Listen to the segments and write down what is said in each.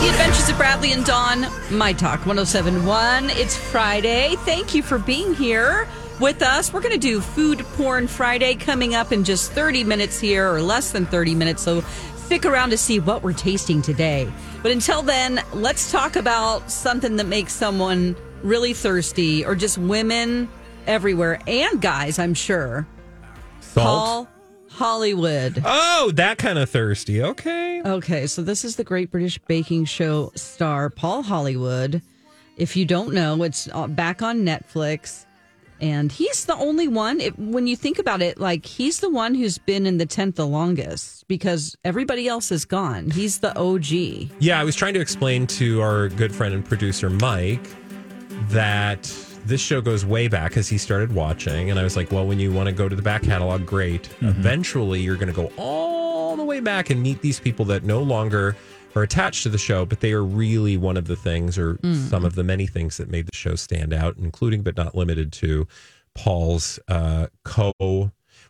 The Adventures of Bradley and Dawn, My Talk 1071. It's Friday. Thank you for being here with us. We're going to do Food Porn Friday coming up in just 30 minutes here, or less than 30 minutes. So stick around to see what we're tasting today. But until then, let's talk about something that makes someone really thirsty, or just women everywhere, and guys, I'm sure. Salt? Paul Hollywood. Oh, that kind of thirsty. Okay. Okay, so this is the Great British Baking Show star Paul Hollywood. If you don't know, it's uh, back on Netflix, and he's the only one. It, when you think about it, like he's the one who's been in the tent the longest because everybody else is gone. He's the OG. Yeah, I was trying to explain to our good friend and producer Mike that this show goes way back because he started watching, and I was like, well, when you want to go to the back catalog, great. Mm-hmm. Eventually, you're going to go all the way back and meet these people that no longer are attached to the show, but they are really one of the things or mm. some of the many things that made the show stand out, including but not limited to Paul's uh, co.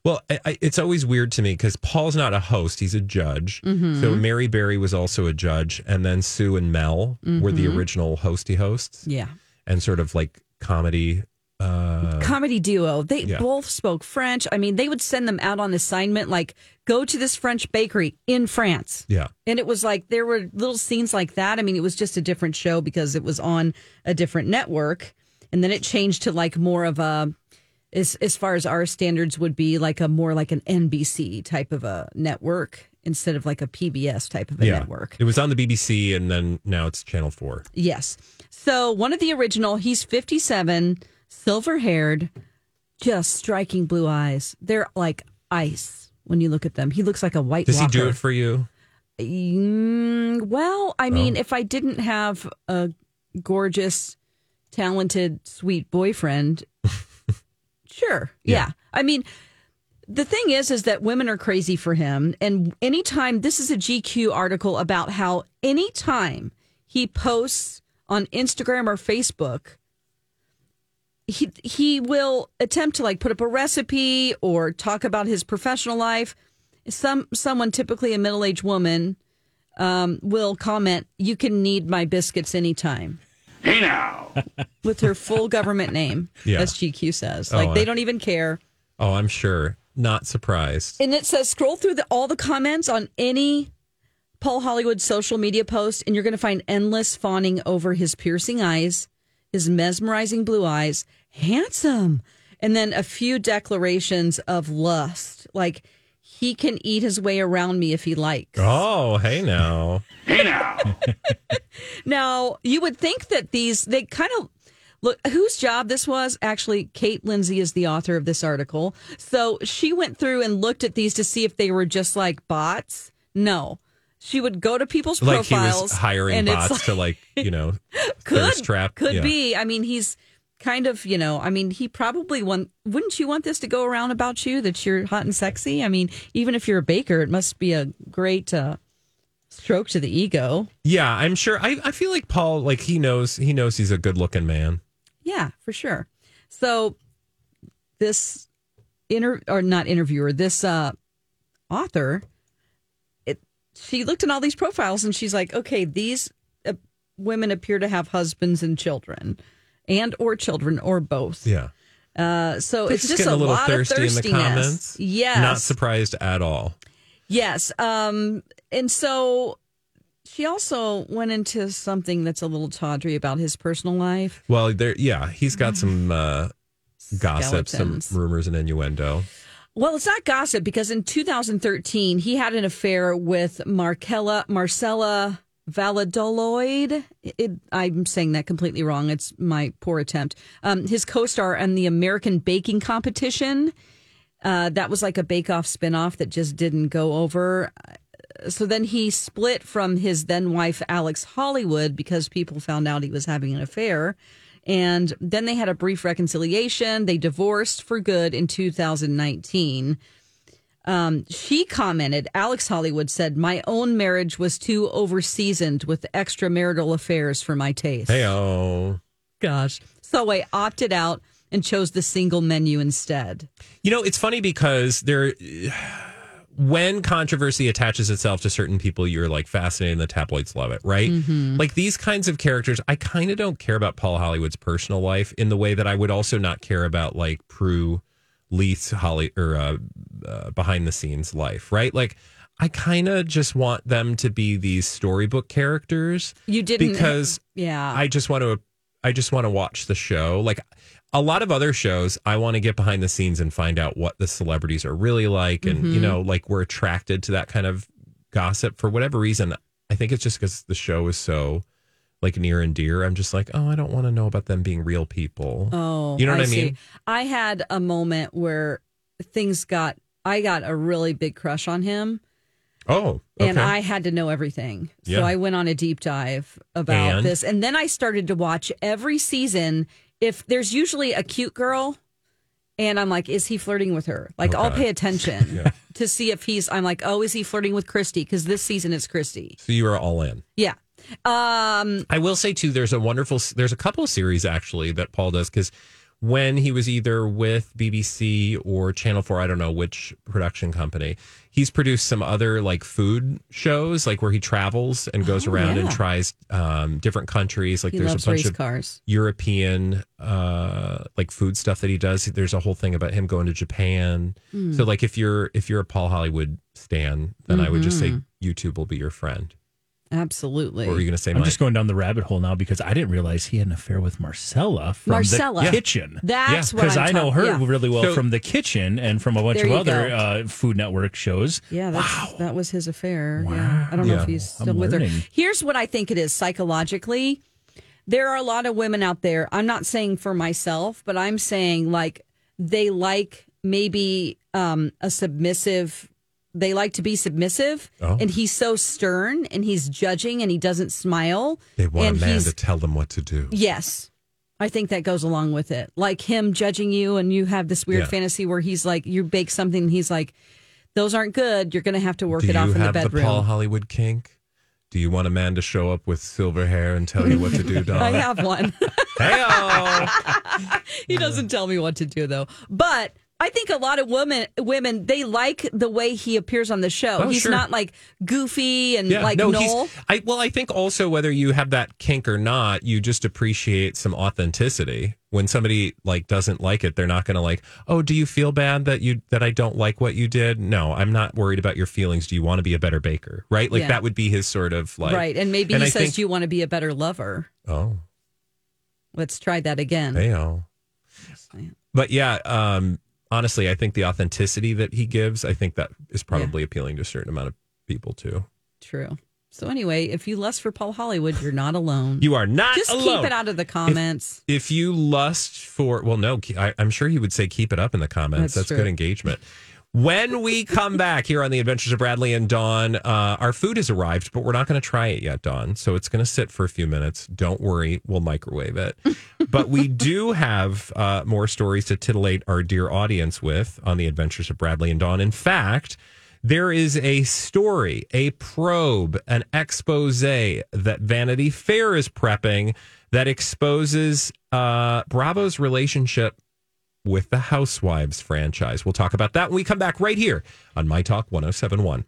Well, I, I, it's always weird to me because Paul's not a host; he's a judge. Mm-hmm. So Mary Berry was also a judge, and then Sue and Mel were the mm-hmm. original hosty hosts Yeah. and sort of like comedy. Uh, Comedy duo. They Yeah. both spoke French. I mean, they would send them out on assignment, like, go to this French bakery in France. yeah, And it was like there were little scenes like that. I mean, it was just a different show because it was on a different network. And then it changed to like more of a as as far as our standards would be like a more like an NBC type of a network instead of like a PBS type of a yeah. network. It was on the BBC, and then now it's Channel Four. Yes. So one of the original, he's 57, silver haired, just striking blue eyes. They're like ice when you look at them. He looks like a white Does he do it for you? Mm, well, I mean, if I didn't have a gorgeous, talented, sweet boyfriend, sure. Yeah. Yeah. I mean, the thing is, is that women are crazy for him. And anytime, this is a GQ article about how anytime he posts on Instagram or Facebook, he he will attempt to like put up a recipe or talk about his professional life. Some someone, typically a middle aged woman, um, will comment, "You can knead my biscuits anytime." Hey now. With her full government name, Yeah. as GQ says, Oh, like they I- don't even care. Oh, I'm sure. Not surprised. And it says scroll through the, all the comments on any Paul Hollywood social media post, and you're going to find endless fawning over his piercing eyes, his mesmerizing blue eyes, handsome, and then a few declarations of lust, like he can eat his way around me if he likes. Oh, hey now. Hey now. Now, you would think that these, they kind of look, whose job this was? Actually, Kate Lindsay is the author of this article. So she went through and looked at these to see if they were just like bots. No. She would go to people's Like he profiles. was hiring and it's bots to like, you know, could, trap. Could Yeah. be. I mean, he's kind of, you know, I mean, he probably want, wouldn't you want this to go around about you that you're hot and sexy? I mean, even if you're a baker, it must be a great uh, stroke to the ego. Yeah, I'm sure. I, I feel like Paul, like he knows, he knows he's a good looking man. Yeah, for sure. So this inter or not interviewer, this uh author, it she looked at all these profiles and she's like, okay, these uh, women appear to have husbands and children, and or children or both. Yeah. Uh, so They're it's just a, a lot thirsty of in the thirstiness. comments. Yes, Not surprised at all. Yes. Um, and so she also went into something that's a little tawdry about his personal life. Well, there, yeah, he's got some uh, gossip, some Skeletons. rumors and innuendo. Well, it's not gossip because in 2013 he had an affair with Marcella Marcella Valladolid. It, I'm saying that completely wrong. It's my poor attempt. Um, his co-star on the American Baking Competition. Uh, that was like a Bake Off spinoff that just didn't go over. So then he split from his then wife Alex Hollywood because people found out he was having an affair. And then they had a brief reconciliation. They divorced for good in 2019. Um, she commented, Alex Hollywood said, My own marriage was too overseasoned with extramarital affairs for my taste. Hey, oh. Gosh. So I opted out and chose the single menu instead. You know, it's funny because there, when controversy attaches itself to certain people, you're like fascinated and the tabloids love it, right? Mm-hmm. Like these kinds of characters, I kind of don't care about Paul Hollywood's personal life in the way that I would also not care about like Prue Leith's Holly or uh, uh, behind the scenes life, right? Like, I kind of just want them to be these storybook characters. You didn't because yeah. I just want to I just want to watch the show. Like a lot of other shows, I want to get behind the scenes and find out what the celebrities are really like. And, Mm-hmm. you know, like we're attracted to that kind of gossip for whatever reason. I think it's just because the show is so like near and dear. I'm just like, oh, I don't want to know about them being real people. Oh, You know what I see. mean? I had a moment where things got, I got a really big crush on him. Oh, okay. And I had to know everything. So I went on a deep dive about And? this. And then I started to watch every season. If there's usually a cute girl, and I'm like, is he flirting with her? Like, I'll pay attention to see if he's, I'm like, oh, is he flirting with Christy? Because this season it's Christy. so you are all in. Yeah. Um, I will say too, there's a wonderful, there's a couple of series actually that Paul does because when he was either with BBC or Channel Four, I don't know which production company, he's produced some other like food shows, like where he travels and goes Oh, around and tries um, different countries. Like he there's a bunch of cars. European uh like food stuff that he does. There's a whole thing about him going to Japan. Hmm. So like if you're if you're a Paul Hollywood stan, then I would just say Mm-hmm. YouTube will be your friend. Absolutely. What were you going to say, I'm Mike? just going down the rabbit hole now because I didn't realize he had an affair with Marcella from Marcella. the kitchen. That's Yeah, what Because I'm I know her yeah. really well So- from the kitchen and from a bunch of other uh, Food Network shows. Yeah, that's, that was his affair. Yeah. I don't know if he's I'm still with her. Here's what I think it is psychologically. There are a lot of women out there. I'm not saying for myself, but I'm saying like they like maybe um, a submissive. They like to be submissive, Oh. and he's so stern and he's judging and he doesn't smile. They want and a man to tell them what to do. Yes. I think that goes along with it. Like him judging you, and you have this weird Yeah. fantasy where he's like, you bake something, and he's like, those aren't good. You're going to have to work Do it off in the have the, bedroom. Paul Hollywood kink? Do you want a man to show up with silver hair and tell you what to do, I have one. Hey-o. he doesn't tell me what to do though. But I think a lot of women women they like the way he appears on the show. Oh, he's sure. not like goofy and Yeah, like no, Noel. I well, I think also whether you have that kink or not, you just appreciate some authenticity. When somebody like doesn't like it, they're not going to like. Oh, do you feel bad that you that I don't like what you did? No, I'm not worried about your feelings. Do you want to be a better baker? Right, like Yeah. that would be his sort of like. right. And maybe and he I says, think- Do you want to be a better lover? Oh, Let's try that again. hey, But yeah, um, honestly, I think the authenticity that he gives, I think that is probably appealing to a certain amount of people too. True. So anyway, if you lust for Paul Hollywood, you're not alone. You are not Just alone. keep it out of the comments. If you lust for, well, no, I, I'm sure he would say keep it up in the comments. That's That's, good engagement. When we come back here on the Adventures of Bradley and Dawn, uh, our food has arrived, but we're not going to try it yet, Dawn. So it's going to sit for a few minutes. Don't worry, we'll microwave it. but we do have uh, more stories to titillate our dear audience with on the Adventures of Bradley and Dawn. In fact, there is a story, a probe, an expose that Vanity Fair is prepping that exposes uh, Bravo's relationship with the Housewives franchise. We'll talk about that when we come back right here on My Talk 1071.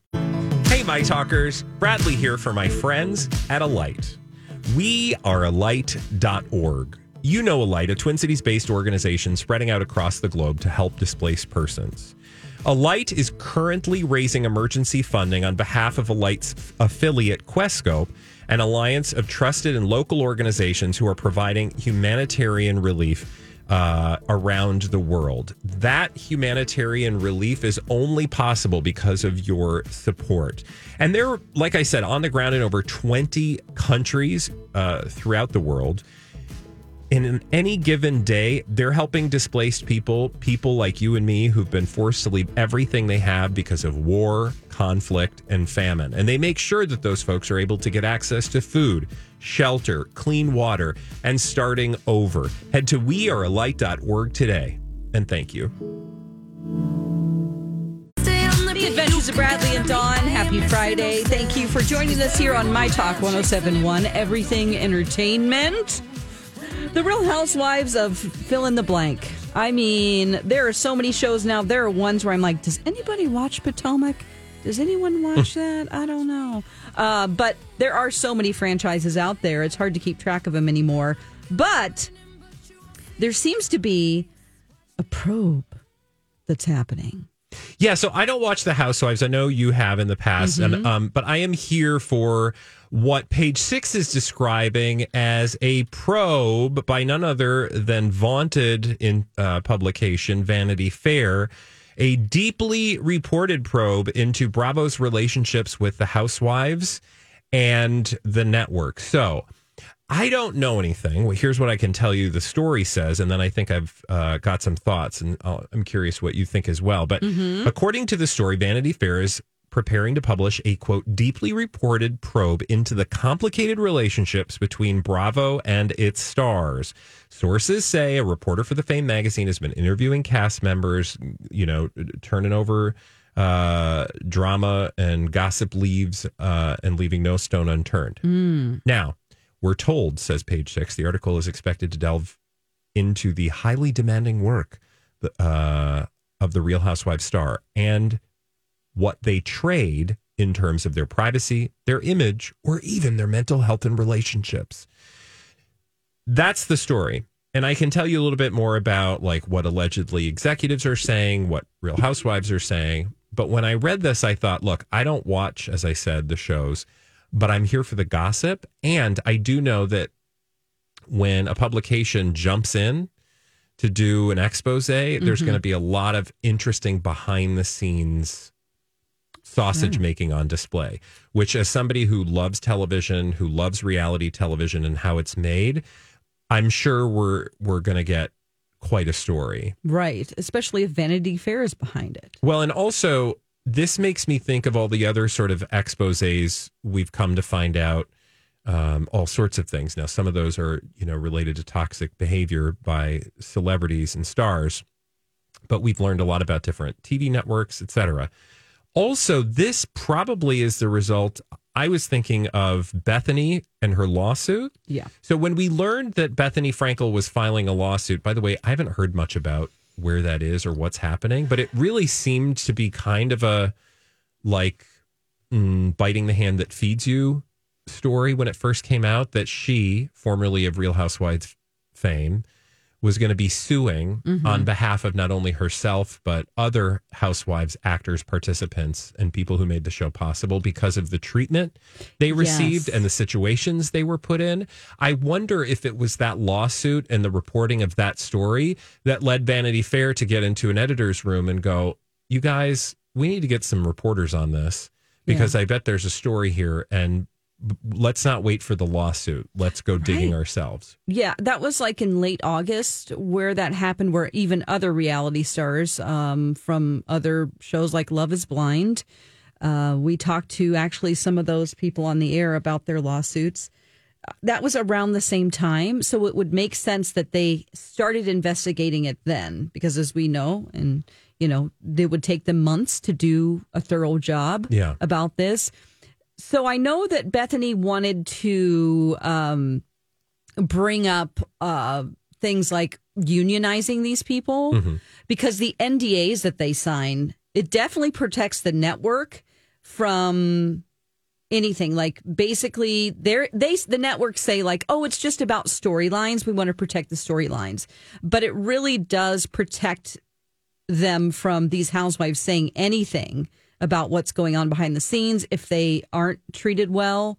Hey, My Talkers. Bradley here for my friends at Alight. We are alight.org. You know Alight, a Twin Cities based organization spreading out across the globe to help displaced persons. Alight is currently raising emergency funding on behalf of Alight's affiliate Questscope, an alliance of trusted and local organizations who are providing humanitarian relief uh, around the world. That humanitarian relief is only possible because of your support. And they're, like I said, on the ground in over 20 countries uh, throughout the world in any given day, they're helping displaced people, people like you and me who've been forced to leave everything they have because of war, conflict, and famine. And they make sure that those folks are able to get access to food, shelter, clean water, and starting over. Head to wearealight.org today. And thank you. The Adventures of Bradley and Dawn. Happy Friday. Thank you for joining us here on My Talk 1071, Everything Entertainment. The Real Housewives of Fill in the Blank. I mean, there are so many shows now. There are ones where I'm like, does anybody watch Potomac? Does anyone watch that? I don't know. Uh, but there are so many franchises out there. It's hard to keep track of them anymore. But there seems to be a probe that's happening. Yeah, so I don't watch The Housewives. I know you have in the past, and um, but I am here for what Page Six is describing as a probe by none other than vaunted in uh, publication Vanity Fair, a deeply reported probe into Bravo's relationships with the Housewives and the network. So. I don't know anything. Well, here's what I can tell you the story says, and then I think I've uh, got some thoughts, and I'll, I'm curious what you think as well. But according to the story, Vanity Fair is preparing to publish a quote, deeply reported probe into the complicated relationships between Bravo and its stars. Sources say a reporter for the Fame magazine has been interviewing cast members, you know, turning over uh, drama and gossip leaves uh, and leaving no stone unturned. Now, we're told, says page six, the article is expected to delve into the highly demanding work uh, of the Real Housewives star and what they trade in terms of their privacy, their image, or even their mental health and relationships. That's the story. And I can tell you a little bit more about like what allegedly executives are saying, what Real Housewives are saying. But when I read this, I thought, look, I don't watch, as I said, the shows, but I'm here for the gossip. And I do know that when a publication jumps in to do an expose, there's mm-hmm. going to be a lot of interesting behind the scenes sausage making on display, which, as somebody who loves television, who loves reality television and how it's made, I'm sure we're we're going to get quite a story. Right. Especially if Vanity Fair is behind it. Well, and also this makes me think of all the other sort of exposés we've come to find out um, all sorts of things. Now, some of those are you know related to toxic behavior by celebrities and stars, but we've learned a lot about different TV networks, et cetera. Also, this probably is the result. I was thinking of Bethenny and her lawsuit. Yeah. So when we learned that Bethenny Frankel was filing a lawsuit, by the way, I haven't heard much about where that is or what's happening, but it really seemed to be kind of a like mm, biting the hand that feeds you story when it first came out that she, formerly of Real Housewives fame, was going to be suing mm-hmm. on behalf of not only herself but other housewives actors participants and people who made the show possible because of the treatment they received Yes. and the situations they were put in. I wonder if it was that lawsuit and the reporting of that story that led vanity fair to get into an editor's room and go you guys we need to get some reporters on this because i bet there's a story here. And let's not wait for the lawsuit let's go digging Right. ourselves Yeah, that was like in late August where that happened, where even other reality stars um, from other shows like Love is Blind, uh, we talked to actually some of those people on the air about their lawsuits. Uh, That was around the same time. So it would make sense that they started investigating it then, because as we know, and you know, it would take them months to do a thorough job Yeah. about this. So I know that Bethenny wanted to um, bring up uh, things like unionizing these people because the NDAs that they sign it definitely protects the network from anything. Like basically they're they the networks say like oh it's just about storylines. We want to protect the storylines. But it really does protect them from these housewives saying anything about what's going on behind the scenes if they aren't treated well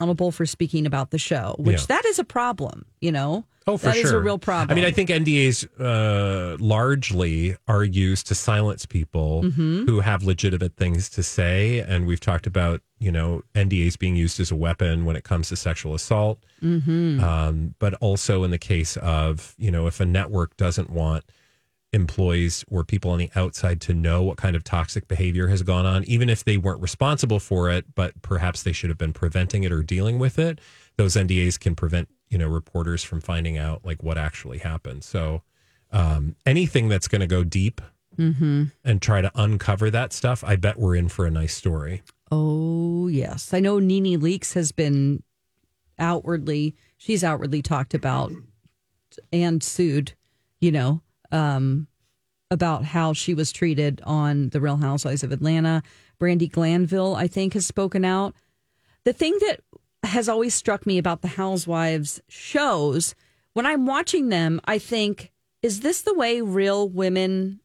Accountable for speaking about the show, which Yeah. that is a problem. You know, Oh, for That is sure. a real problem. I mean, I think NDAs uh, largely are used to silence people Mm-hmm. who have legitimate things to say. And we've talked about, you know, NDAs being used as a weapon when it comes to sexual assault. Mm-hmm. Um, but also in the case of, you know, if a network doesn't want employees or people on the outside to know what kind of toxic behavior has gone on, even if they weren't responsible for it, but perhaps they should have been preventing it or dealing with it, those NDAs can prevent, you know, reporters from finding out like what actually happened. So um, anything that's going to go deep Mm-hmm. and try to uncover that stuff, I bet we're in for a nice story. Oh, yes. I know NeNe Leakes has been outwardly, she's outwardly talked about and sued, you know, um, about how she was treated on The Real Housewives of Atlanta. Brandi Glanville, I think, has spoken out. The thing that has always struck me about the Housewives shows, when I'm watching them, I think, is this the way real women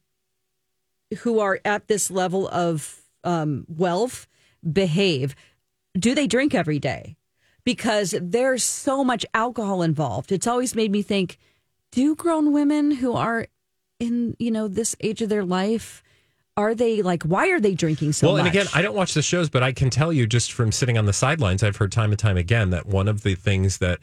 who are at this level of um, wealth behave? Do they drink every day? Because there's so much alcohol involved. It's always made me think: Do grown women who are in you know this age of their life are they like? Why are they drinking so well, much? and again, I don't watch the shows, but I can tell you just from sitting on the sidelines, I've heard time and time again that one of the things that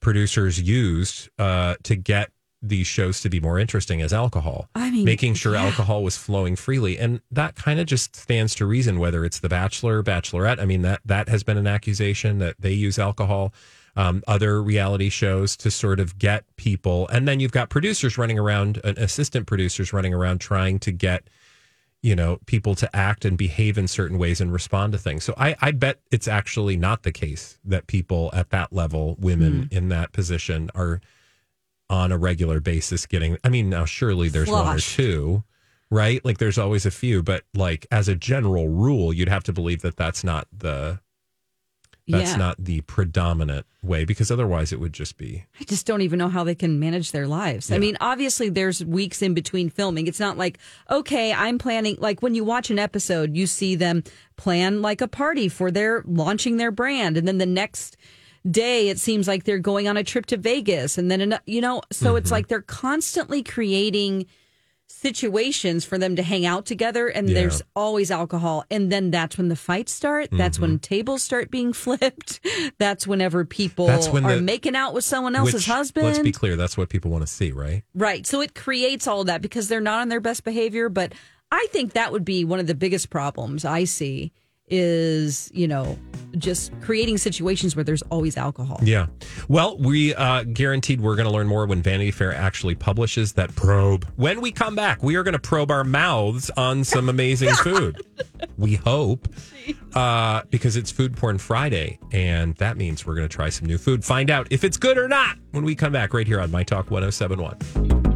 producers used uh, to get these shows to be more interesting is alcohol. I mean, making sure yeah. alcohol was flowing freely, and that kind of just stands to reason. Whether it's The Bachelor, Bachelorette, I mean that that has been an accusation that they use alcohol. Um, other reality shows to sort of get people, and then you've got producers running around, uh, assistant producers running around trying to get you know people to act and behave in certain ways and respond to things. So i i bet it's actually not the case that people at that level women in that position are on a regular basis getting i mean now surely there's one or two right? Like there's always a few but like as a general rule you'd have to believe that that's not the that's yeah. not the predominant way because otherwise it would just be I just don't even know how they can manage their lives. I mean, obviously, there's weeks in between filming. It's not like, okay, I'm planning, like when you watch an episode, you see them plan like a party for their launching their brand. And then the next day, it seems like they're going on a trip to Vegas. And then, you know, so it's mm-hmm. like they're constantly creating situations for them to hang out together and Yeah. there's always alcohol. And then that's when the fights start. That's when mm-hmm. tables start being flipped. That's whenever people That's when are the- making out with someone else's which, husband. let's be clear that's what people want to see right? Right. So it creates all of that because they're not on their best behavior. But i think that would be one of the biggest problems i see is you know just creating situations where there's always alcohol Yeah. Well, we uh, guaranteed we're going to learn more when Vanity Fair actually publishes that probe. When we come back, we are going to probe our mouths on some amazing food. we hope. Uh, because it's Food Porn Friday, and that means we're going to try some new food. Find out if it's good or not when we come back right here on My Talk 1071.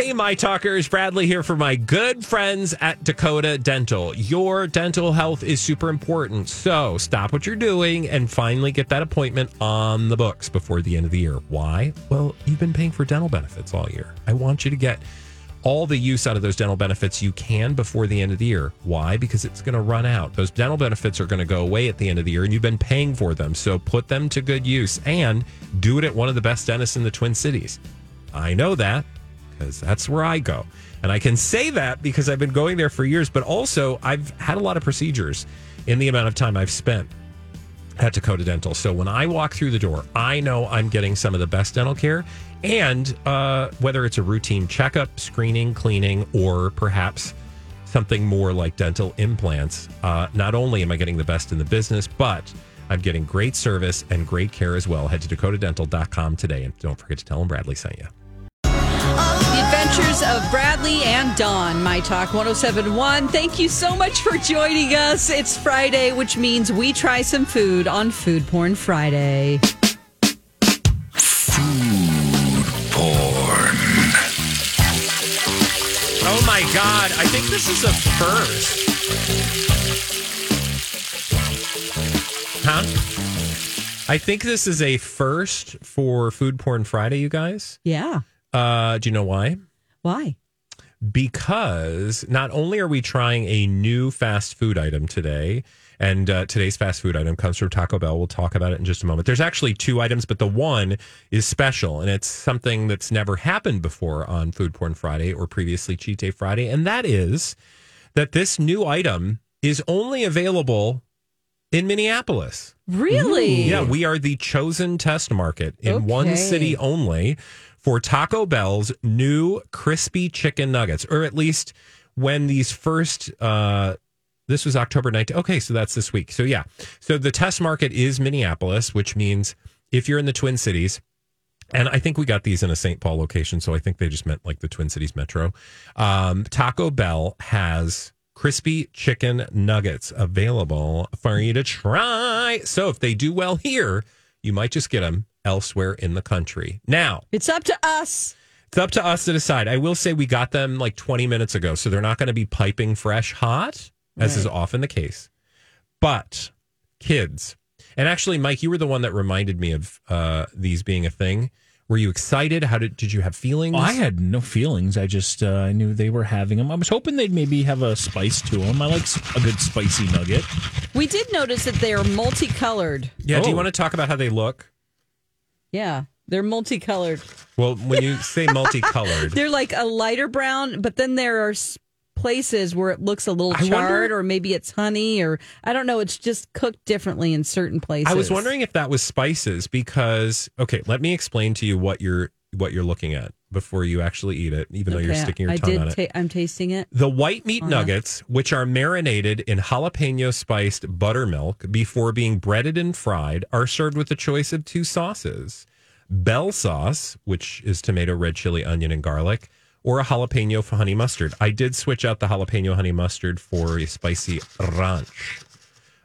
Hey, my talkers, Bradley here for my good friends at Dakota Dental. Your dental health is super important. So stop what you're doing and finally get that appointment on the books before the end of the year. Why? Well, you've been paying for dental benefits all year. I want you to get all the use out of those dental benefits you can before the end of the year. Why? Because it's going to run out. Those dental benefits are going to go away at the end of the year, and you've been paying for them. So put them to good use and do it at one of the best dentists in the Twin Cities. I know that because that's where I go. And I can say that because I've been going there for years, but also I've had a lot of procedures in the amount of time I've spent at Dakota Dental. So when I walk through the door, I know I'm getting some of the best dental care. And uh, whether it's a routine checkup, screening, cleaning, or perhaps something more like dental implants, uh, not only am I getting the best in the business, but I'm getting great service and great care as well. Head to dakotadental.com today and don't forget to tell them Bradley sent you. Adventures of Bradley and Dawn, My Talk 1071. Thank you so much for joining us. It's Friday, which means we try some food on Food Porn Friday. Food porn. Oh my God. I think this is a first. Huh? I think this is a first for Food Porn Friday, you guys. Yeah. Uh, do you know why? Why? because not only are we trying a new fast food item today, and uh, today's fast food item comes from Taco Bell. We'll talk about it in just a moment. There's actually two items, but the one is special, and it's something that's never happened before on Food Porn Friday or previously Cheat Day Friday, and that is that this new item is only available in Minneapolis. Really? Yeah, we are the chosen test market in one city only for Taco Bell's new crispy chicken nuggets, or at least when these first. Uh, this was October 19th. Okay, so that's this week. So yeah, so the test market is Minneapolis, which means if you're in the Twin Cities, and I think we got these in a St. Paul location, so I think they just meant like the Twin Cities metro. Um, Taco Bell has crispy chicken nuggets available for you to try. So if they do well here, you might just get them elsewhere in the country. Now, It's up to us. it's up to us to decide. I will say we got them like 20 minutes ago, so they're not going to be piping fresh hot, as is often the case. But kids, and actually, Mike, you were the one that reminded me of uh, these being a thing. Were you excited? How did did you have feelings? Oh, I had no feelings. I just uh, I knew they were having them. I was hoping they'd maybe have a spice to them. I like a good spicy nugget. We did notice that they are multicolored. yeah. Do you Oh. want to talk about how they look? Yeah, they're multicolored. Well, when you say multicolored, They're like a lighter brown, but then there are places where it looks a little I charred, wonder- or maybe it's honey, or I don't know. It's just cooked differently in certain places. I was wondering if that was spices because okay, let me explain to you what you're what you're looking at before you actually eat it, even though you're sticking your I tongue did on it. ta- I'm tasting it. The white meat Uh-huh. nuggets, which are marinated in jalapeno spiced buttermilk before being breaded and fried, are served with a choice of two sauces bell sauce, which is tomato, red chili, onion, and garlic, or a jalapeno f- honey mustard. I did switch out the jalapeno honey mustard for a spicy ranch.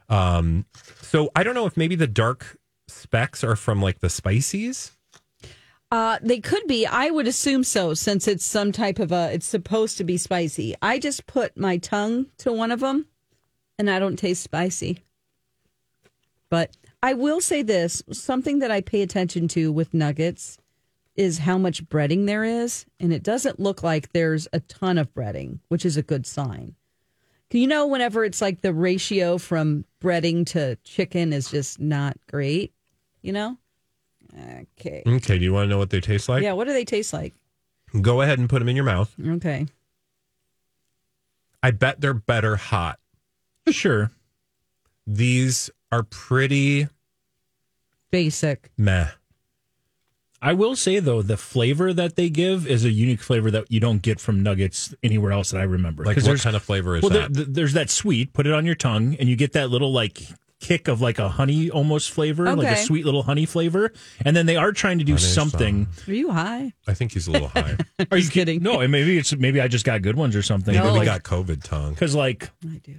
Um, so I don't know if maybe the dark specks are from like the spices. Uh, they could be. I would assume so, since it's some type of a. It's supposed to be spicy. I just put my tongue to one of them, and I don't taste spicy. But I will say this: something that I pay attention to with nuggets is how much breading there is, and it doesn't look like there's a ton of breading, which is a good sign. You know, whenever it's like the ratio from breading to chicken is just not great. You know. Okay. Okay, do you want to know what they taste like? Yeah, what do they taste like? Go ahead and put them in your mouth. Okay. I bet they're better hot. Sure. These are pretty Basic. meh. I will say though, the flavor that they give is a unique flavor that you don't get from nuggets anywhere else that I remember. Like what kind of flavor is well, that? there- there's that sweet. Put it on your tongue, and you get that little like kick of like a honey almost flavor, like a sweet little honey flavor. And then they are trying to do oh, Honey something. Um, are you high? I think he's a little high. Are you kidding. No, and maybe it's maybe I just got good ones or something. Maybe No. we got COVID tongue. because like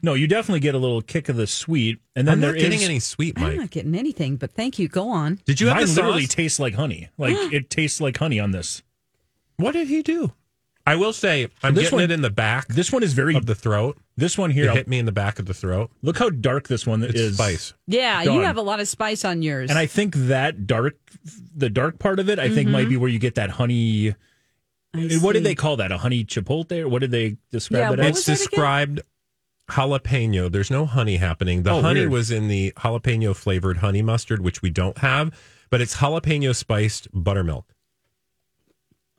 no, you definitely get a little kick of the sweet, and then I'm there not is getting any sweet, I'm not getting anything, but thank you. Go on. Did you have Mine the literally sauce? tastes like honey. Like it tastes like honey on this. what did he do? I will say, I'm This getting one- it in the back This one is very. of the throat. This one It here, hit me in the back of the throat. look how dark this one It's is. spice. Yeah, Go you have a lot of spice on yours. And I think that dark, the dark part of it, I think might be where you get that honey. Mm-hmm. I What did they call that? A honey chipotle? Or what did they describe Yeah, it what as? It's was that again? described jalapeno. There's no honey happening. The Oh, honey weird. was in the jalapeno flavored honey mustard, which we don't have, but it's jalapeno spiced buttermilk.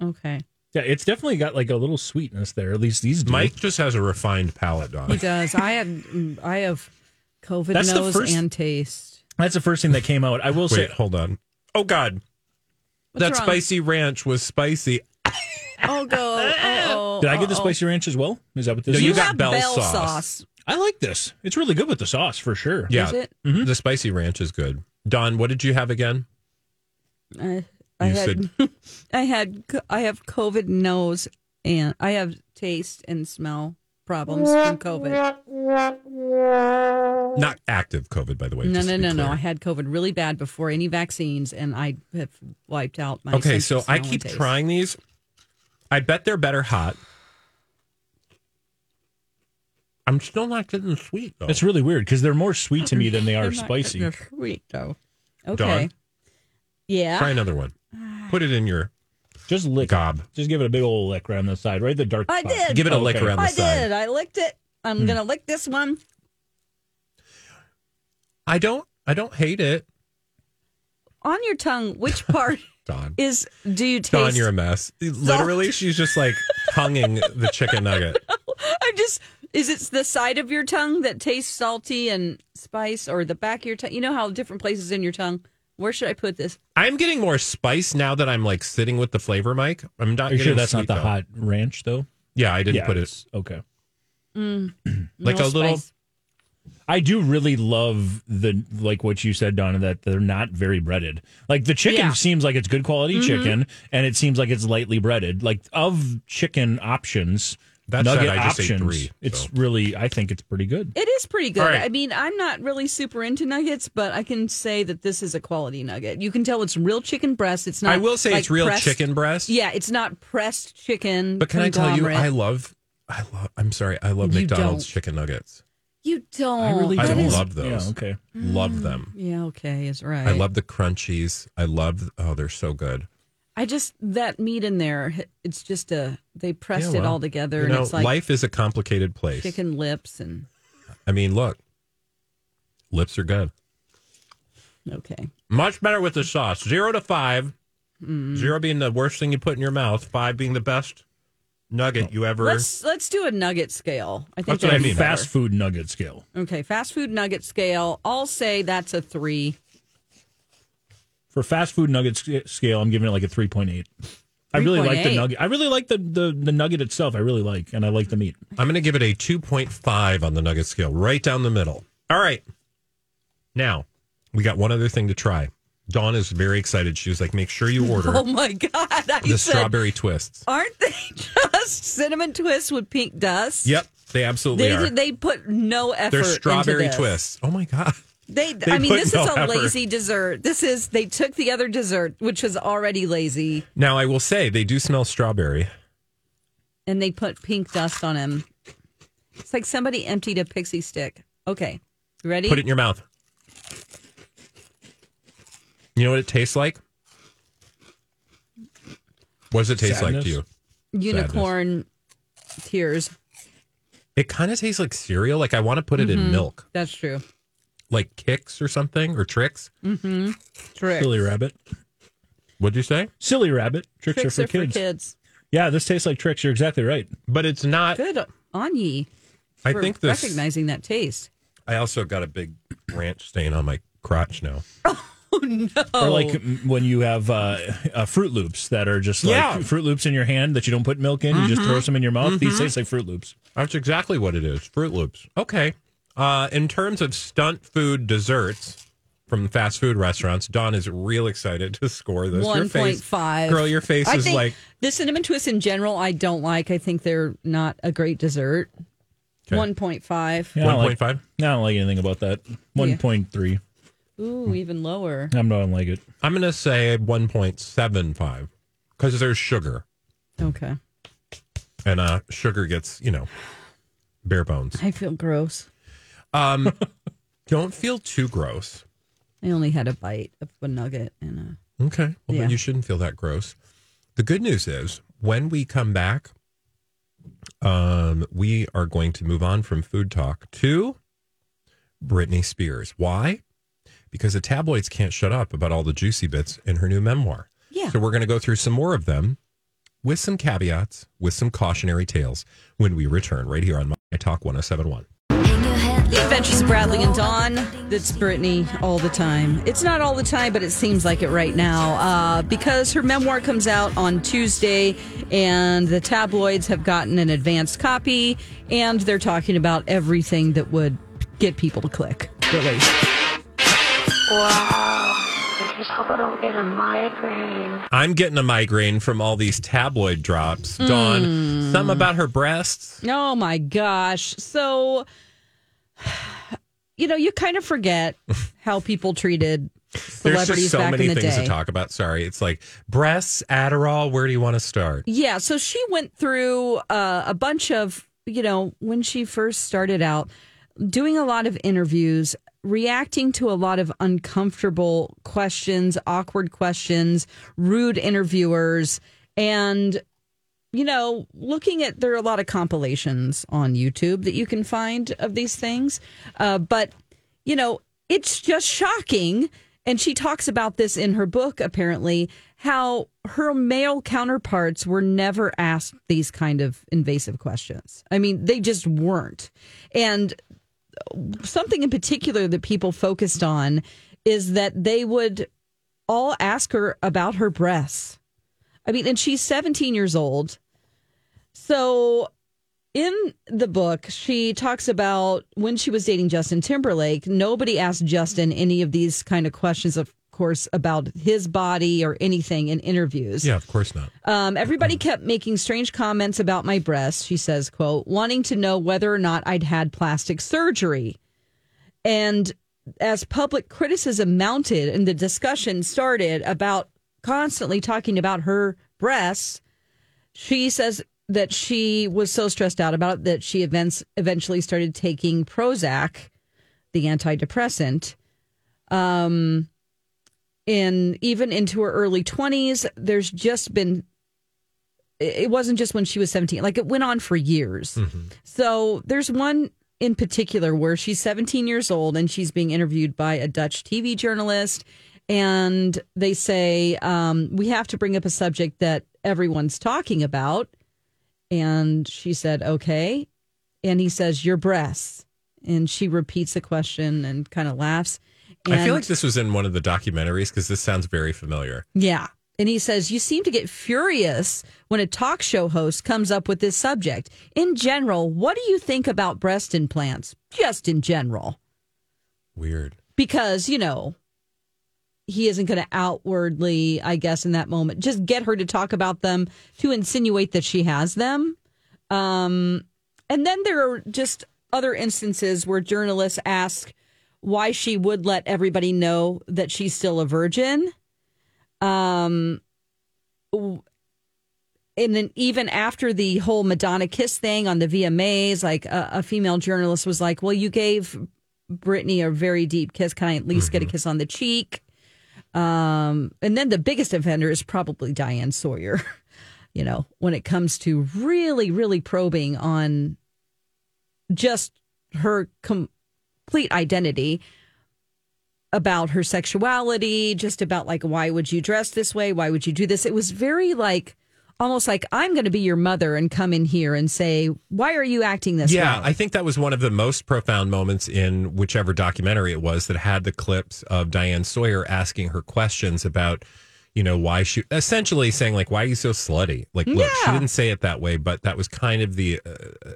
okay. Yeah, it's definitely got like a little sweetness there. At least these do. Mike just has a refined palate, Dawn. He does. I had I have COVID That's nose first- and taste. That's the first thing that came out. I will Wait, say, hold on. Oh God, What's that wrong? spicy ranch was spicy. Oh go. Oh, oh did I get the oh, oh. spicy ranch as well? Is that what this No, is? you You got have Bell Bell, sauce. sauce. I like this. It's really good with the sauce for sure. Yeah, Is it? the spicy ranch is good. Dawn, what did you have again? I, I You had I had I have COVID nose and I have taste and smell problems from COVID. Not active COVID, by the way. No, just no, to no, no. I had COVID really bad before any vaccines, and I have wiped out my. Okay, so I keep taste. trying these. I bet they're better hot. I'm still not getting sweet though. It's really weird because they're more sweet to me than they are They're not spicy. Sweet though. Okay. Dawn? Yeah. Try another one. Put it in your Just lick gob. it. Just give it a big old lick around the side, right? The dark. I spot. did. Give it a Oh, lick okay. around the I side. I did. I licked it. I'm hmm. gonna lick this one. I don't. I don't hate it. On your tongue, which part Dawn. is do you taste? Dawn, you're a mess. Literally, she's just like tonguing the chicken nugget. I'm just. Is it the side of your tongue that tastes salty and spice, or the back of your tongue? You know how different places in your tongue. Where should I put this? I'm getting more spice now that I'm like sitting with the flavor mic. I'm not. Are you sure that's not the though. hot ranch though? Yeah, I didn't yeah, put it it's- Okay. like No a little. I do really love the like what you said, Donna, that they're not very breaded. Like the chicken Yeah. seems like it's good quality Mm-hmm. chicken, and it seems like it's lightly breaded. Like of chicken options, That said, nugget I just ate options, three, it's so. really I think it's pretty good. It is pretty good. All right. I mean, I'm not really super into nuggets, but I can say that this is a quality nugget. You can tell it's real chicken breast. It's not. I will say like, it's real pressed- chicken breast. Yeah, it's not pressed chicken. But can I tell you. I love. I love. I'm sorry. I love You McDonald's don't. chicken nuggets. You don't. I really I don't. is- love those. Yeah, okay. Love them. Mm, yeah, okay, is right. I love the crunchies. I love. Oh, they're so good. I just that meat in there. It's just a. They pressed Yeah, it all together, You and know, it's like life is a complicated place. chicken lips and I mean, look, lips are good. okay. Much better with the sauce. Zero to five. Mm. Zero being the worst thing you put in your mouth. Five being the best nugget you ever. Let's let's do a nugget scale. I think That's what I mean. Fast food nugget scale. Okay, fast food nugget scale. I'll say that's a three. For fast food nugget scale, I'm giving it like a 3.8. I really like the 3.8. nugget. I really like the, the the nugget itself. I really like, and I like the meat. I'm going to give it a 2.5 on the nugget scale, right down the middle. All right. Now, we got one other thing to try. Dawn is very excited. She was like, make sure you order Oh my god! I the said, strawberry twists. Aren't they just cinnamon twists with pink dust? Yep, they absolutely They are. they put no effort. They're into strawberry this. twists. Oh my God. They, They I mean, this no is a effort. lazy dessert. This is they took the other dessert, which was already lazy, Now, I will say they do smell strawberry. and they put pink dust on them. It's like somebody emptied a pixie stick. Okay, you ready? Put it in your mouth. You know what it tastes like? What does it taste like to you? Unicorn tears. It kind of tastes like cereal. Like I want to put it in mm-hmm. milk, That's true. Like Kix or something, or Trix. Mm-hmm. Trick. Silly rabbit. What'd you say? Silly rabbit. Trix, Trix are for kids. kids Yeah, this tastes like Trix. You're exactly right. But it's not. Good on ye. I think this. recognizing that taste. I also got a big ranch stain on my crotch now. Oh, no. Or like when you have uh, uh, Froot Loops that are just like Yeah. Froot Loops in your hand that you don't put milk in. You just throw some in your mouth. These taste like Froot Loops. That's exactly what it is. Froot Loops. Okay. Uh, in terms of stunt food desserts from the fast food restaurants, Dawn is real excited to score this. Your One face- point five. Girl, your face I is think like. the cinnamon twists in general. I don't like. I think they're not a great dessert. Okay. One point five. Yeah, I don't like- 1.5? I don't like anything about that. One point three. Ooh, even lower. I'm not like it. I'm going to say 1.75 because there's sugar. Okay. And uh, sugar gets, you know, bare bones. I feel gross. Um, don't feel too gross. I only had a bite of a nugget and a. Okay. Well, Yeah. then you shouldn't feel that gross. The good news is when we come back, um, we are going to move on from food talk to Britney Spears. Why? Because the tabloids can't shut up about all the juicy bits in her new memoir. Yeah. So we're going to go through some more of them with some caveats, with some cautionary tales when we return right here on My Talk 1071. The Adventures of Bradley and Dawn. That's Britney all the time. It's not all the time, but it seems like it right now uh, because her memoir comes out on Tuesday, and the tabloids have gotten an advanced copy, and they're talking about everything that would get people to click. Really. Wow. I just hope I don't get a migraine. I'm getting a migraine from all these tabloid drops. Dawn, some about her breasts. Oh my gosh. So, you know, you kind of forget how people treated celebrities There's just so back many in the things day. to talk about. Sorry. It's like breasts, Adderall. Where do you want to start? Yeah, so she went through uh, a bunch of, you know, when she first started out, doing a lot of interviews, reacting to a lot of uncomfortable questions, awkward questions, rude interviewers, and you know, looking at there are a lot of compilations on YouTube that you can find of these things. Uh, but, you know, it's just shocking. And she talks about this in her book, apparently, how her male counterparts were never asked these kind of invasive questions. I mean, they just weren't. And something in particular that people focused on is that they would all ask her about her breasts. I mean, and she's 17 years old. So in the book, she talks about when she was dating Justin Timberlake, nobody asked Justin any of these kind of questions, of course, about his body or anything in interviews. Yeah, of course not. Um, everybody kept making strange comments about my breasts, she says, quote, wanting to know whether or not I'd had plastic surgery. And as public criticism mounted and the discussion started about constantly talking about her breasts, she says that she was so stressed out about it that she events eventually started taking Prozac, the antidepressant. Um, and even into her early 20s, there's just been, it wasn't just when she was 17, like it went on for years. So there's one in particular where she's 17 years old and she's being interviewed by a Dutch TV journalist. And they say, um, we have to bring up a subject that everyone's talking about. And she said, okay. And he says, your breasts. And she repeats the question and kind of laughs. I feel like this was in one of the documentaries because this sounds very familiar. yeah. And he says, You seem to get furious when a talk show host comes up with this subject. In general, what do you think about breast implants? Just in general. Weird. Because, you know, he isn't going to outwardly, I guess, in that moment, just get her to talk about them to insinuate that she has them. Um, and then there are just other instances where journalists ask why she would let everybody know that she's still a virgin. Um, and then even after the whole Madonna kiss thing on the VMAs, like a, a female journalist was like, "Well, you gave Britney a very deep kiss. Can I at least get a kiss on the cheek?" Um, and then the biggest offender is probably Diane Sawyer. You know, when it comes to really, really probing on just her complete identity about her sexuality, just about like, why would you dress this way? Why would you do this? It was very like, almost like, I'm going to be your mother and come in here and say, why are you acting this way? Yeah, way? I think that was one of the most profound moments in whichever documentary it was that had the clips of Diane Sawyer asking her questions about, you know, why she essentially saying like, "Why are you so slutty?" Like, look, she didn't say it that way, but that was kind of the uh,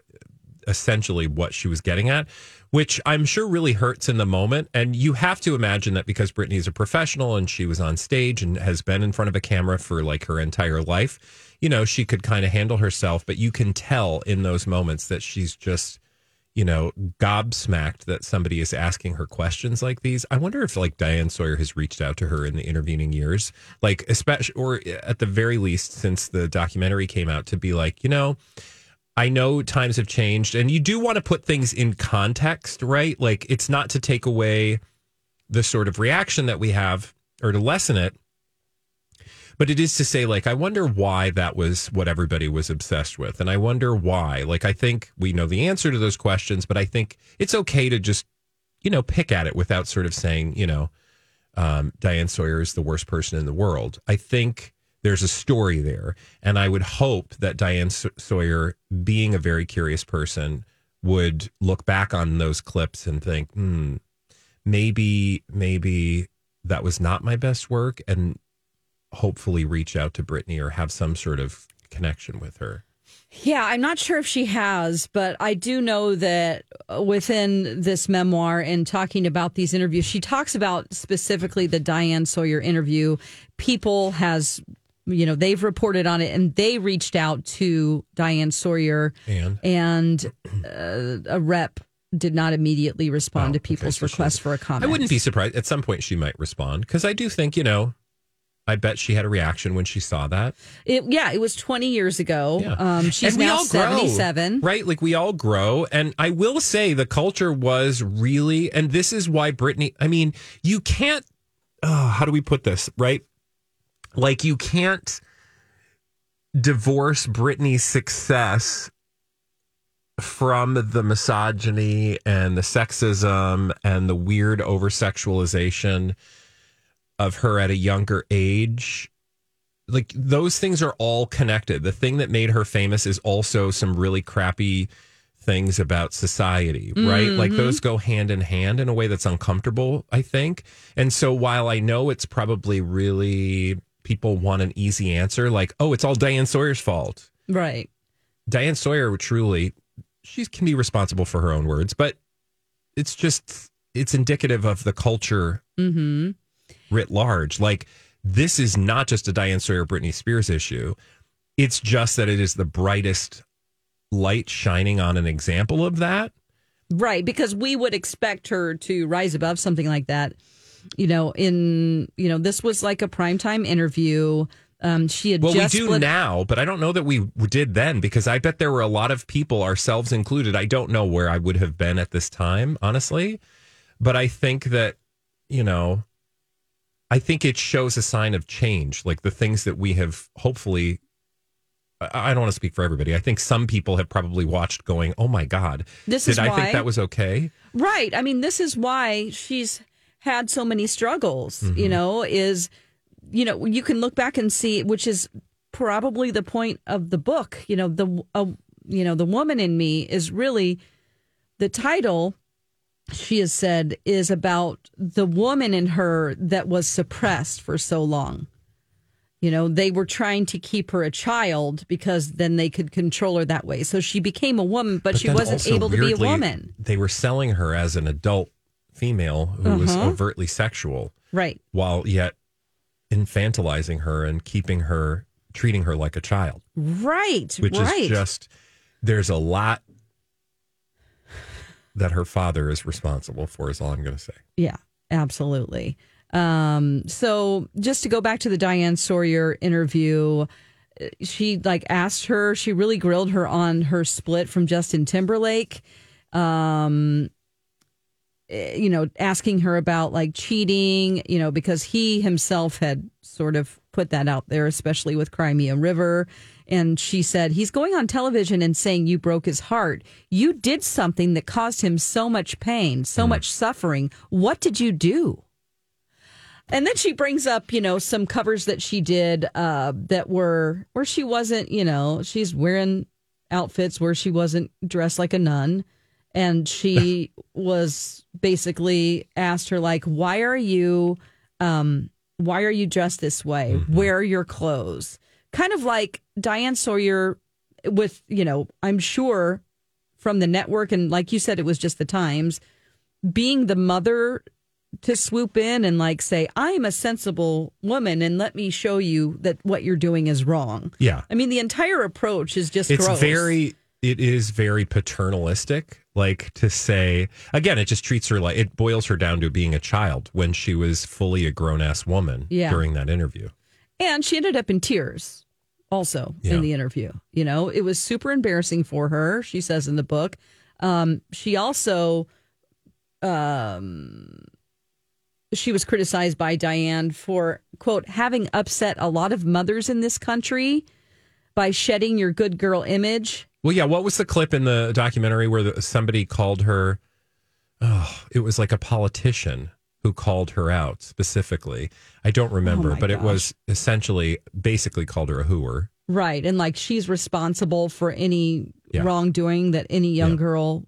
essentially what she was getting at, which I'm sure really hurts in the moment. And you have to imagine that because Britney is a professional and she was on stage and has been in front of a camera for like her entire life, you know, she could kind of handle herself. But you can tell in those moments that she's just, you know, gobsmacked that somebody is asking her questions like these. I wonder if like Diane Sawyer has reached out to her in the intervening years, like especially or uh, at the very least since the documentary came out to be like, you know, I know times have changed and you do want to put things in context, right? Like it's not to take away the sort of reaction that we have or to lessen it, but it is to say, like, I wonder why that was what everybody was obsessed with. And I wonder why. Like, I think we know the answer to those questions, but I think it's okay to just, you know, pick at it without sort of saying, you know, um, Diane Sawyer is the worst person in the world. I think there's a story there. And I would hope that Diane Sawyer, being a very curious person, would look back on those clips and think, hmm, maybe, maybe that was not my best work and hopefully reach out to Britney or have some sort of connection with her. Yeah, I'm not sure if she has, but I do know that within this memoir and talking about these interviews, she talks about specifically the Diane Sawyer interview. People has, you know, they've reported on it and they reached out to Diane Sawyer And? and uh, a rep did not immediately respond Oh, to okay, people's so requests for a comment. I wouldn't be surprised. At some point, she might respond because I do think, you know, I bet she had a reaction when she saw that. It, yeah, it was 20 years ago. Yeah. Um, she's now all grow, 77. right? Like we all grow. And I will say the culture was really, and this is why Britney, I mean, you can't, oh, how do we put this, right? Like you can't divorce Britney's success from the misogyny and the sexism and the weird over sexualization of her at a younger age like those things are all connected. The thing that made her famous is also some really crappy things about society, right? Like mm-hmm. those go hand in hand in a way that's uncomfortable, I think. And so while I know it's probably really people want an easy answer, like, oh, it's all Diane Sawyer's fault. Right. Diane Sawyer truly, she can be responsible for her own words, but it's just, it's indicative of the culture mm-hmm. Writ large. Like, this is not just a Diane Sawyer, Britney Spears issue. It's just that it is the brightest light shining on an example of that. Right, because we would expect her to rise above something like that. You know, in you know, this was like a primetime interview. Um, she had Well, we do split- now, but I don't know that we did then because I bet there were a lot of people, ourselves included. I don't know where I would have been at this time, honestly. But I think that, you know, I think it shows a sign of change, like the things that we have hopefully. I don't want to speak for everybody. I think some people have probably watched going, oh my God, This did is I why- think that was okay? Right. I mean, this is why she's had so many struggles, Mm-hmm. you know, is, you know, you can look back and see, which is probably the point of the book. You know, the, uh, you know, the woman in me is really the title she has said is about the woman in her that was suppressed for so long. You know, they were trying to keep her a child because then they could control her that way. So she became a woman, but, she wasn't able to be a woman. They were selling her as an adult female who was Uh-huh. overtly sexual. Right. while yet infantilizing her and keeping her treating her like a child Right. which right. is just there's a lot that her father is responsible for is all i'm going to say Yeah, absolutely. Um, so just to go back to the Diane Sawyer interview, uh, she like asked her, she really grilled her on her split from Justin Timberlake. Um, eh, you know, asking her about like cheating, you know, because he himself had sort of put that out there, especially with Cry Me a River. And she said, he's going on television and saying you broke his heart. You did something that caused him so much pain, so much suffering. What did you do? And then she brings up, you know, some covers that she did uh, that were where she wasn't, you know, she's wearing outfits where she wasn't dressed like a nun. And she was basically asked her, like, why are you, um, why are you dressed this way? Where are your clothes? Kind of like Diane Sawyer with, you know, I'm sure from the network, and like you said, it was just the Times, being the mother to swoop in and like say, I'm a sensible woman and let me show you that what you're doing is wrong. Yeah. I mean, the entire approach is just it's gross. very it is very paternalistic like to say again it just treats her like it boils her down to being a child when she was fully a grown-ass woman Yeah. during that interview And she ended up in tears also Yeah. in the interview. You know, it was super embarrassing for her, she says in the book. Um, she also um she was criticized by Diane for quote having upset a lot of mothers in this country by shedding your good girl image. Well, yeah. What was the clip in the documentary where the, somebody called her? Oh, it was like a politician who called her out specifically. I don't oh remember, Oh but it was essentially basically called her a hooer. Right. And like she's responsible for any Yeah. wrongdoing that any young Yeah. girl.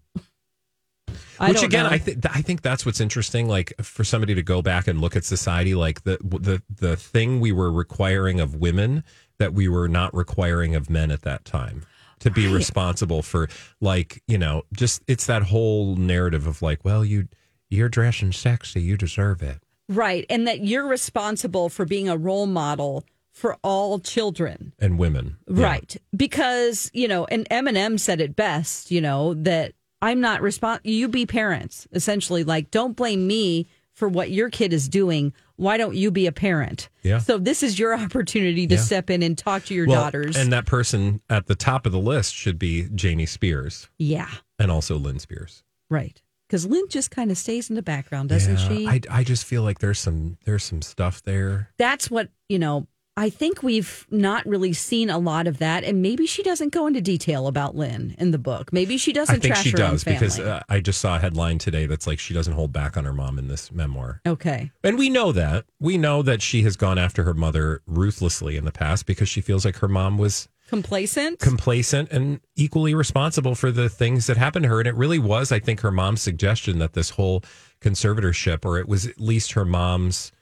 I Which again, know. I think I think that's what's interesting. Like for somebody to go back and look at society, like the the the thing we were requiring of women that we were not requiring of men at that time to be responsible for, like you know, just it's that whole narrative of like, well, you you're dressing sexy, you deserve it. Right. And that you're responsible for being a role model for all children. And women, Yeah. Right. Because, you know, and Eminem said it best, you know, that I'm not respons you be parents, essentially. Like, don't blame me for what your kid is doing. Why don't you be a parent? Yeah. So this is your opportunity to Yeah. step in and talk to your Well, daughters. and that person at the top of the list should be Jamie Spears yeah. and also Lynn Spears. Right. Because Lynn just kind of stays in the background, doesn't Yeah, she? I, I just feel like there's some there's some stuff there. That's what, you know, I think we've not really seen a lot of that. And maybe she doesn't go into detail about Lynn in the book. Maybe she doesn't I think she does because uh, I just saw a headline today that's like she doesn't hold back on her mom in this memoir. okay. And we know that. We know that she has gone after her mother ruthlessly in the past because she feels like her mom was Complacent? complacent and equally responsible for the things that happened to her. And it really was, I think, her mom's suggestion that this whole conservatorship, or it was at least her mom's,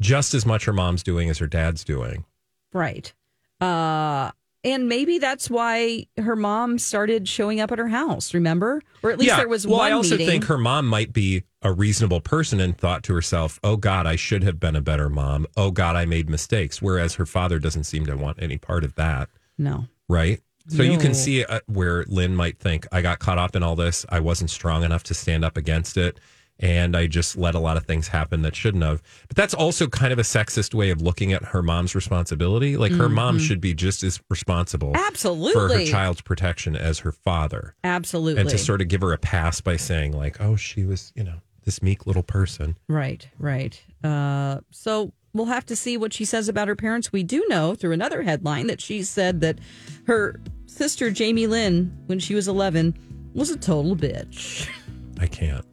just as much her mom's doing as her dad's doing. Right. Uh and maybe that's why her mom started showing up at her house, remember? Or at least there was well, one I also meeting. think her mom might be a reasonable person and thought to herself, "Oh God, I should have been a better mom. Oh God, I made mistakes." Whereas her father doesn't seem to want any part of that, no. right? So you can see uh, where Lynn might think, "I got caught up in all this. I wasn't strong enough to stand up against it." And I just let a lot of things happen that shouldn't have. But that's also kind of a sexist way of looking at her mom's responsibility. Like her mom should be just as responsible Absolutely. for her child's protection as her father Absolutely. and to sort of give her a pass by saying like oh she was you know this meek little person Right, right. Uh, so we'll have to see what she says about her parents. We do know through another headline that she said that her sister Jamie Lynn, when she was 11, was a total bitch. i can't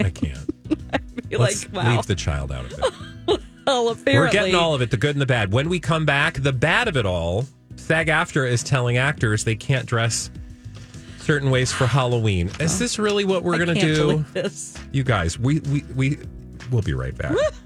i can't You're Let's like, wow. leave the child out of it well, apparently. we're getting all of it the good and the bad when we come back the bad of it all SAG-AFTRA is telling actors they can't dress certain ways for halloween is this really what we're gonna do this. you guys we we we we'll be right back